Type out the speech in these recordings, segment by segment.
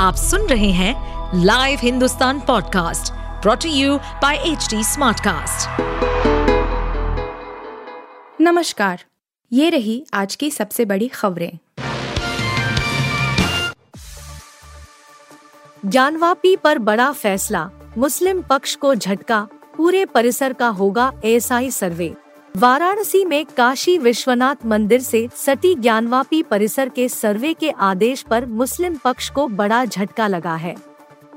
आप सुन रहे हैं live Hindustan podcast brought to you by H smartcast. नमस्कार, ये रही आज की सबसे बड़ी खबरें ज्ञानवापी पर बड़ा फैसला, मुस्लिम पक्ष को झटका, पूरे परिसर का होगा एएसआई सर्वे वाराणसी में काशी विश्वनाथ मंदिर से सटी ज्ञानवापी परिसर के सर्वे के आदेश पर मुस्लिम पक्ष को बड़ा झटका लगा है।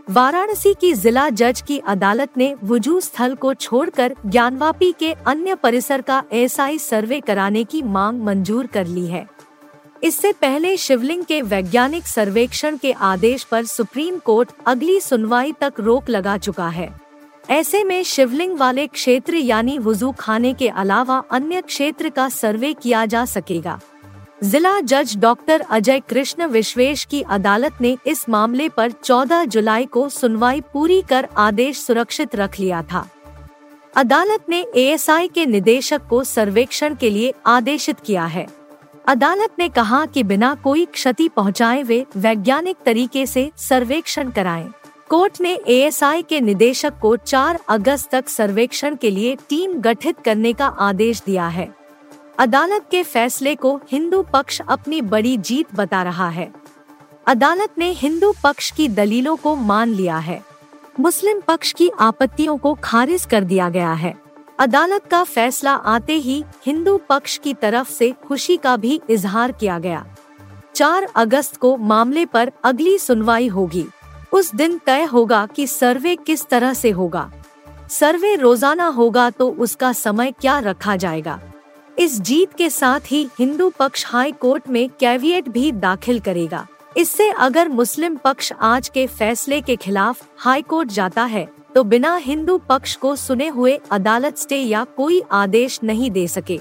वाराणसी की जिला जज की अदालत ने वज़ू स्थल को छोड़कर ज्ञानवापी के अन्य परिसर का एसआई सर्वे कराने की मांग मंजूर कर ली है। इससे पहले शिवलिंग के वैज्ञानिक सर्वेक्षण के आदेश पर सुप्रीम कोर्ट अगली सुनवाई तक रोक लगा चुका है। ऐसे में शिवलिंग वाले क्षेत्र यानी वज़ू खाने के अलावा अन्य क्षेत्र का सर्वे किया जा सकेगा। जिला जज डॉक्टर अजय कृष्ण विश्वेश की अदालत ने इस मामले पर 14 जुलाई को सुनवाई पूरी कर आदेश सुरक्षित रख लिया था। अदालत ने एएसआई के निदेशक को सर्वेक्षण के लिए आदेशित किया है। अदालत ने कहा कि बिना कोई क्षति पहुँचाए वे वैज्ञानिक तरीके से सर्वेक्षण कराएँ। कोर्ट ने एएसआई के निदेशक को 4 अगस्त तक सर्वेक्षण के लिए टीम गठित करने का आदेश दिया है। अदालत के फैसले को हिंदू पक्ष अपनी बड़ी जीत बता रहा है। अदालत ने हिंदू पक्ष की दलीलों को मान लिया है। मुस्लिम पक्ष की आपत्तियों को खारिज कर दिया गया है। अदालत का फैसला आते ही हिंदू पक्ष की तरफ़ से खुशी का भी इजहार किया गया। 4 अगस्त को मामले पर अगली सुनवाई होगी। उस दिन तय होगा कि सर्वे किस तरह से होगा। सर्वे रोज़ाना होगा तो उसका समय क्या रखा जाएगा। इस जीत के साथ ही हिंदू पक्ष हाई कोर्ट में कैवियट भी दाखिल करेगा। इससे अगर मुस्लिम पक्ष आज के फैसले के खिलाफ हाई कोर्ट जाता है तो बिना हिंदू पक्ष को सुने हुए अदालत स्टे या कोई आदेश नहीं दे सके।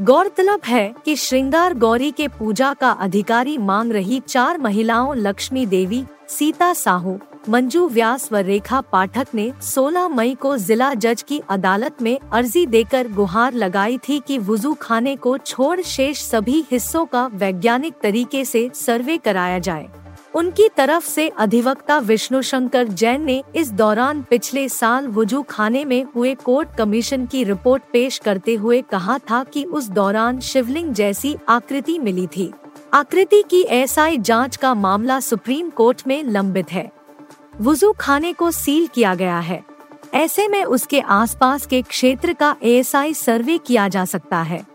गौरतलब है कि श्रृंगार गौरी के पूजा का अधिकारी मांग रही चार महिलाओं लक्ष्मी देवी सीता साहू, मंजू व्यास व रेखा पाठक ने 16 मई को जिला जज की अदालत में अर्जी देकर गुहार लगाई थी कि वुजू खाने को छोड़ शेष सभी हिस्सों का वैज्ञानिक तरीके से सर्वे कराया जाए। उनकी तरफ़ से अधिवक्ता विष्णु शंकर जैन ने इस दौरान पिछले साल वज़ू खाने में हुए कोर्ट कमीशन की रिपोर्ट पेश करते हुए कहा था कि उस दौरान शिवलिंग जैसी आकृति मिली थी। आकृति की एसआई जाँच का मामला सुप्रीम कोर्ट में लंबित है। वज़ू खाने को सील किया गया है। ऐसे में उसके आसपास के क्षेत्र का एएसआई सर्वे किया जा सकता है।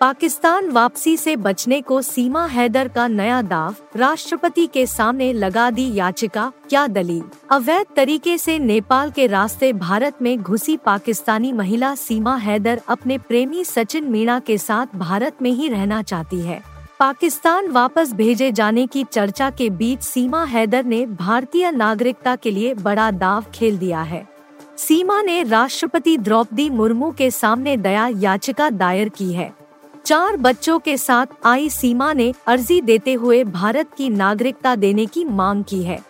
पाकिस्तान वापसी से बचने को सीमा हैदर का नया दाव, राष्ट्रपति के सामने लगा दी याचिका, क्या दलील? अवैध तरीके से नेपाल के रास्ते भारत में घुसी पाकिस्तानी महिला सीमा हैदर अपने प्रेमी सचिन मीणा के साथ भारत में ही रहना चाहती है। पाकिस्तान वापस भेजे जाने की चर्चा के बीच सीमा हैदर ने भारतीय नागरिकता के लिए बड़ा दाव खेल दिया है। सीमा ने राष्ट्रपति द्रौपदी मुर्मू के सामने दया याचिका दायर की है। चार बच्चों के साथ आई सीमा ने अर्जी देते हुए भारत की नागरिकता देने की मांग की है।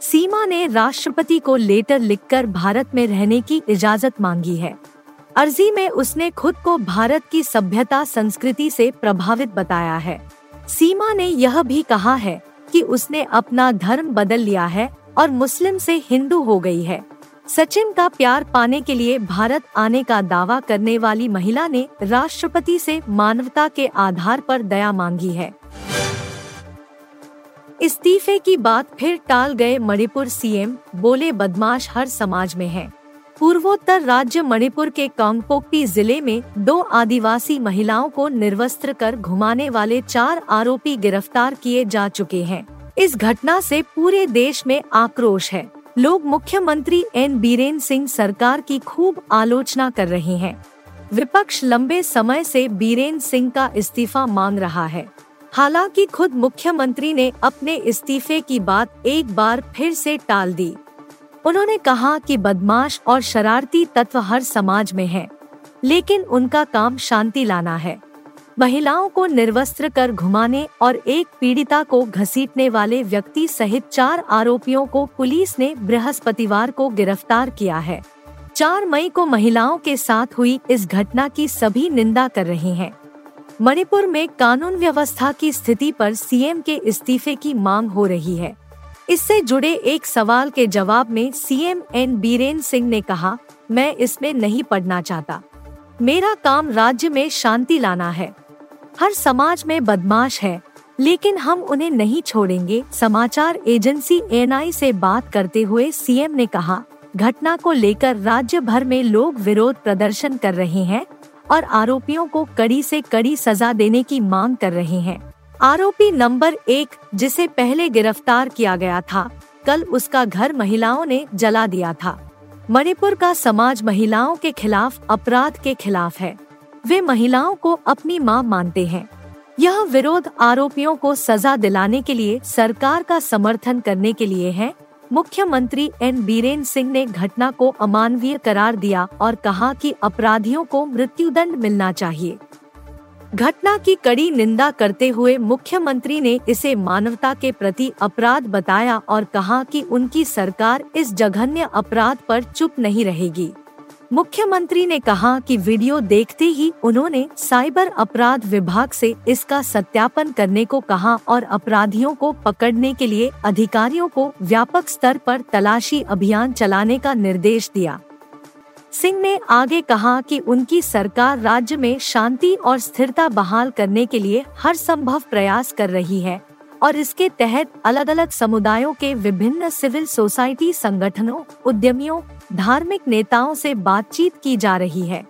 सीमा ने राष्ट्रपति को लेटर लिखकर भारत में रहने की इजाज़त मांगी है। अर्जी में उसने खुद को भारत की सभ्यता संस्कृति से प्रभावित बताया है। सीमा ने यह भी कहा है कि उसने अपना धर्म बदल लिया है और मुस्लिम से हिंदू हो गई है। सचिन का प्यार पाने के लिए भारत आने का दावा करने वाली महिला ने राष्ट्रपति से मानवता के आधार पर दया मांगी है। इस्तीफे की बात फिर टाल गए मणिपुर सीएम, बोले बदमाश हर समाज में है। पूर्वोत्तर राज्य मणिपुर के कांगपोक्पी ज़िले में दो आदिवासी महिलाओं को निर्वस्त्र कर घुमाने वाले चार आरोपी गिरफ़्तार किए जा चुके हैं। इस घटना से पूरे देश में आक्रोश है। लोग मुख्यमंत्री एन बीरेन सिंह सरकार की खूब आलोचना कर रहे हैं। विपक्ष लंबे समय से बीरेन सिंह का इस्तीफा मांग रहा है। हालाँकि खुद मुख्यमंत्री ने अपने इस्तीफे की बात एक बार फिर से टाल दी। उन्होंने कहा कि बदमाश और शरारती तत्व हर समाज में है, लेकिन उनका काम शांति लाना है। महिलाओं को निर्वस्त्र कर घुमाने और एक पीड़िता को घसीटने वाले व्यक्ति सहित चार आरोपियों को पुलिस ने बृहस्पतिवार को गिरफ़्तार किया है। चार मई को महिलाओं के साथ हुई इस घटना की सभी निंदा कर रहे हैं। मणिपुर में कानून व्यवस्था की स्थिति पर सीएम के इस्तीफे की मांग हो रही है। इससे जुड़े एक सवाल के जवाब में सीएम एन बीरेन सिंह ने कहा, मैं इसमें नहीं पढ़ना चाहता। मेरा काम राज्य में शांति लाना है। हर समाज में बदमाश है, लेकिन हम उन्हें नहीं छोड़ेंगे। समाचार एजेंसी एनआई से बात करते हुए सीएम ने कहा, घटना को लेकर राज्य भर में लोग विरोध प्रदर्शन कर रहे हैं और आरोपियों को कड़ी से कड़ी सजा देने की मांग कर रहे हैं। आरोपी नंबर एक, जिसे पहले गिरफ़्तार किया गया था, कल उसका घर महिलाओं ने जला दिया था। मणिपुर का समाज महिलाओं के खिलाफ अपराध के खिलाफ है। वे महिलाओं को अपनी माँ मानते हैं। यह विरोध आरोपियों को सजा दिलाने के लिए सरकार का समर्थन करने के लिए है। मुख्यमंत्री एन बीरेन सिंह ने घटना को अमानवीय करार दिया और कहा कि अपराधियों को मृत्युदंड मिलना चाहिए। घटना की कड़ी निंदा करते हुए मुख्यमंत्री ने इसे मानवता के प्रति अपराध बताया और कहा कि उनकी सरकार इस जघन्य अपराध पर चुप नहीं रहेगी। मुख्यमंत्री ने कहा कि वीडियो देखते ही उन्होंने साइबर अपराध विभाग से इसका सत्यापन करने को कहा और अपराधियों को पकड़ने के लिए अधिकारियों को व्यापक स्तर पर तलाशी अभियान चलाने का निर्देश दिया। सिंह ने आगे कहा कि उनकी सरकार राज्य में शांति और स्थिरता बहाल करने के लिए हर संभव प्रयास कर रही है और इसके तहत अलग अलग समुदायों के विभिन्न सिविल सोसाइटी संगठनों, उद्यमियों, धार्मिक नेताओं से बातचीत की जा रही है।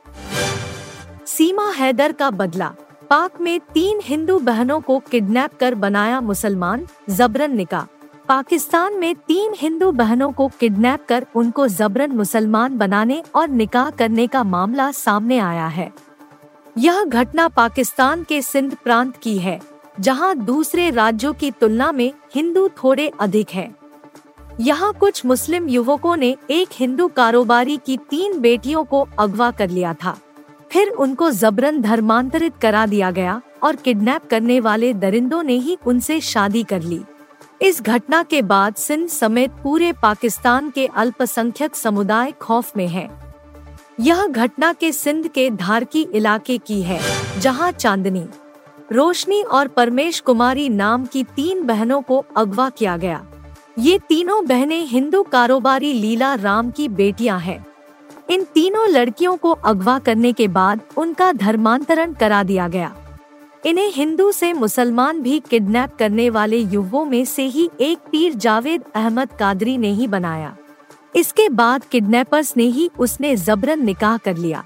सीमा हैदर का बदला। पाक में तीन हिंदू बहनों को किडनैप कर बनाया मुसलमान जबरन निकाह। पाकिस्तान में तीन हिंदू बहनों को किडनैप कर उनको जबरन मुसलमान बनाने और निकाह करने का मामला सामने आया है। यह घटना पाकिस्तान के सिंध प्रांत की है, जहाँ दूसरे राज्यों की तुलना में हिंदू थोड़े अधिक हैं। यहाँ कुछ मुस्लिम युवकों ने एक हिंदू कारोबारी की तीन बेटियों को अगवा कर लिया था। फिर उनको जबरन धर्मांतरित करा दिया गया और किडनैप करने वाले दरिंदों ने ही उनसे शादी कर ली। इस घटना के बाद सिंध समेत पूरे पाकिस्तान के अल्पसंख्यक समुदाय खौफ में हैं। यह घटना के सिंध के धारकी इलाके की है, जहाँ चांदनी, रोशनी और परमेश कुमारी नाम की तीन बहनों को अगवा किया गया ये तीनों बहनें हिंदू कारोबारी लीला राम की बेटियाँ हैं। इन तीनों लड़कियों को अगवा करने के बाद उनका धर्मांतरण करा दिया गया इन्हें हिंदू से मुसलमान भी किडनैप करने वाले युवकों में से ही एक पीर जावेद अहमद कादरी ने ही बनाया। इसके बाद किडनैपर्स ने ही उसने जबरन निकाह कर लिया।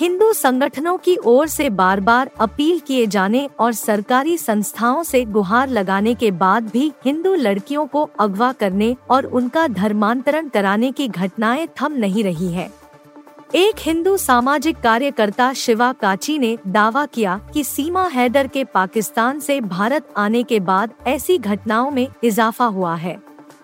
हिंदू संगठनों की ओर से बार बार अपील किए जाने और सरकारी संस्थाओं से गुहार लगाने के बाद भी हिंदू लड़कियों को अगवा करने और उनका धर्मांतरण कराने की घटनाएँ थम नहीं रही है। एक हिंदू सामाजिक कार्यकर्ता शिवा काची ने दावा किया कि सीमा हैदर के पाकिस्तान से भारत आने के बाद ऐसी घटनाओं में इजाफा हुआ है।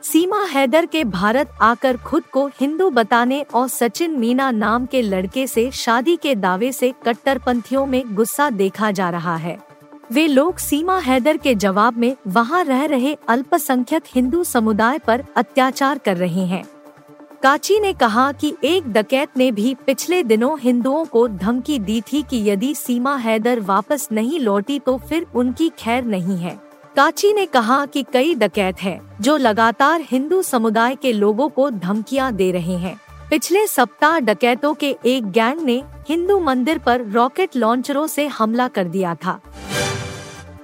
सीमा हैदर के भारत आकर खुद को हिंदू बताने और सचिन मीना नाम के लड़के से शादी के दावे से कट्टरपंथियों में गुस्सा देखा जा रहा है। वे लोग सीमा हैदर के जवाब में वहाँ रह रहे अल्पसंख्यक हिंदू समुदाय पर अत्याचार कर रहे हैं। काची ने कहा कि एक डकैत ने भी पिछले दिनों हिंदुओं को धमकी दी थी कि यदि सीमा हैदर वापस नहीं लौटी तो फिर उनकी खैर नहीं है। काची ने कहा कि कई डकैत हैं, जो लगातार हिंदू समुदाय के लोगों को धमकियाँ दे रहे हैं। पिछले सप्ताह डकैतों के एक गैंग ने हिंदू मंदिर पर रॉकेट लॉन्चरों से हमला कर दिया था।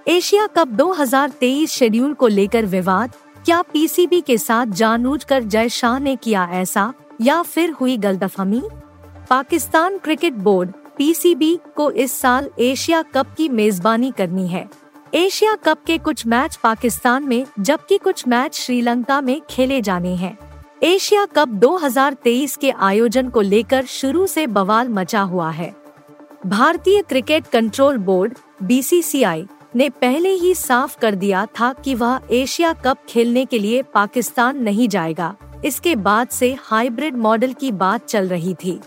एशिया कप 2023 शेड्यूल को लेकर विवाद क्या पीसीबी के साथ जानबूझकर जय शाह ने किया ऐसा, या फिर हुई गलतफहमी? पाकिस्तान क्रिकेट बोर्ड पीसीबी को इस साल एशिया कप की मेजबानी करनी है। एशिया कप के कुछ मैच पाकिस्तान में, जबकि कुछ मैच श्रीलंका में खेले जाने हैं। एशिया कप 2023 के आयोजन को लेकर शुरू से बवाल मचा हुआ है। भारतीय क्रिकेट कंट्रोल बोर्ड बीसीसीआई ने पहले ही साफ़ कर दिया था कि वह एशिया कप खेलने के लिए पाकिस्तान नहीं जाएगा। इसके बाद से हाइब्रिड मॉडल की बात चल रही थी।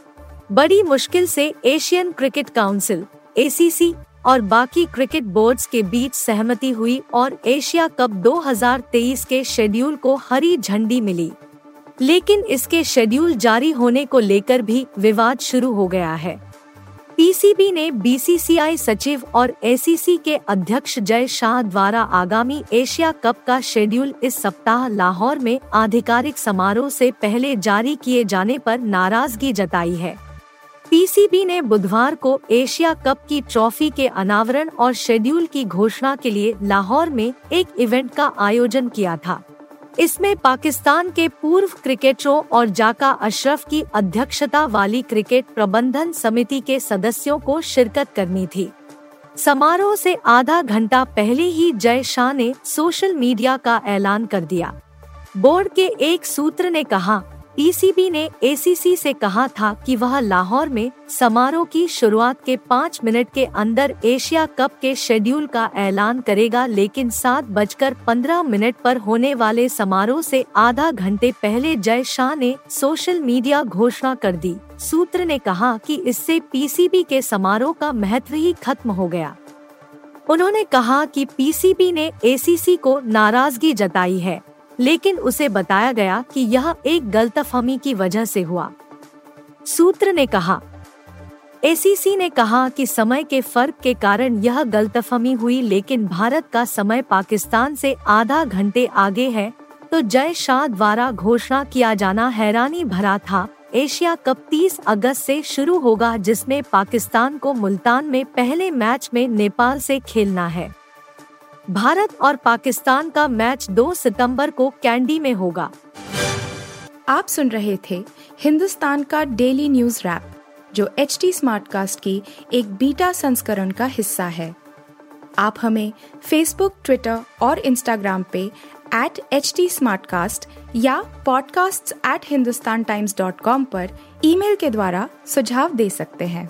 बड़ी मुश्किल से एशियन क्रिकेट काउंसिल एसीसी और बाकी क्रिकेट बोर्ड्स के बीच सहमति हुई और एशिया कप 2023 के शेड्यूल को हरी झंडी मिली। लेकिन इसके शेड्यूल जारी होने को लेकर भी विवाद शुरू हो गया है। पीसीबी ने बीसीसीआई सचिव और एसीसी के अध्यक्ष जय शाह द्वारा आगामी एशिया कप का शेड्यूल इस सप्ताह लाहौर में आधिकारिक समारोह से पहले जारी किए जाने पर नाराज़गी जताई है। पीसीबी ने बुधवार को एशिया कप की ट्रॉफी के अनावरण और शेड्यूल की घोषणा के लिए लाहौर में एक इवेंट का आयोजन किया था। इसमें पाकिस्तान के पूर्व क्रिकेटरों और जाका अशरफ की अध्यक्षता वाली क्रिकेट प्रबंधन समिति के सदस्यों को शिरकत करनी थी। समारोह से आधा घंटा पहले ही जय शाह ने सोशल मीडिया का ऐलान कर दिया। बोर्ड के एक सूत्र ने कहा पीसीबी ने एसीसी से कहा था कि वह लाहौर में समारोह की शुरुआत के पाँच मिनट के अंदर एशिया कप के शेड्यूल का ऐलान करेगा, लेकिन सात बजकर पंद्रह मिनट पर होने वाले समारोह से आधा घंटे पहले जय शाह ने सोशल मीडिया घोषणा कर दी। सूत्र ने कहा कि इससे पीसीबी के समारोह का महत्व ही खत्म हो गया। उन्होंने कहा कि पीसीबी ने एसीसी को नाराज़गी जताई है। लेकिन उसे बताया गया कि यह एक गलतफहमी की वजह से हुआ। सूत्र ने कहा एसीसी ने कहा कि समय के फ़र्क के कारण यह गलतफहमी हुई, लेकिन भारत का समय पाकिस्तान से आधा घंटे आगे है तो जय शाह द्वारा घोषणा किया जाना हैरानी भरा था। एशिया कप 30 अगस्त से शुरू होगा, जिसमें पाकिस्तान को मुल्तान में पहले मैच में नेपाल से खेलना है। भारत और पाकिस्तान का मैच 2 सितंबर को कैंडी में होगा। आप सुन रहे थे हिंदुस्तान का डेली न्यूज़ रैप, जो एच टी स्मार्टकास्ट की एक बीटा संस्करण का हिस्सा है। आप हमें फेसबुक ट्विटर और इंस्टाग्राम पे एट एच टी या podcasts@hindustantimes.com पर ईमेल के द्वारा सुझाव दे सकते हैं।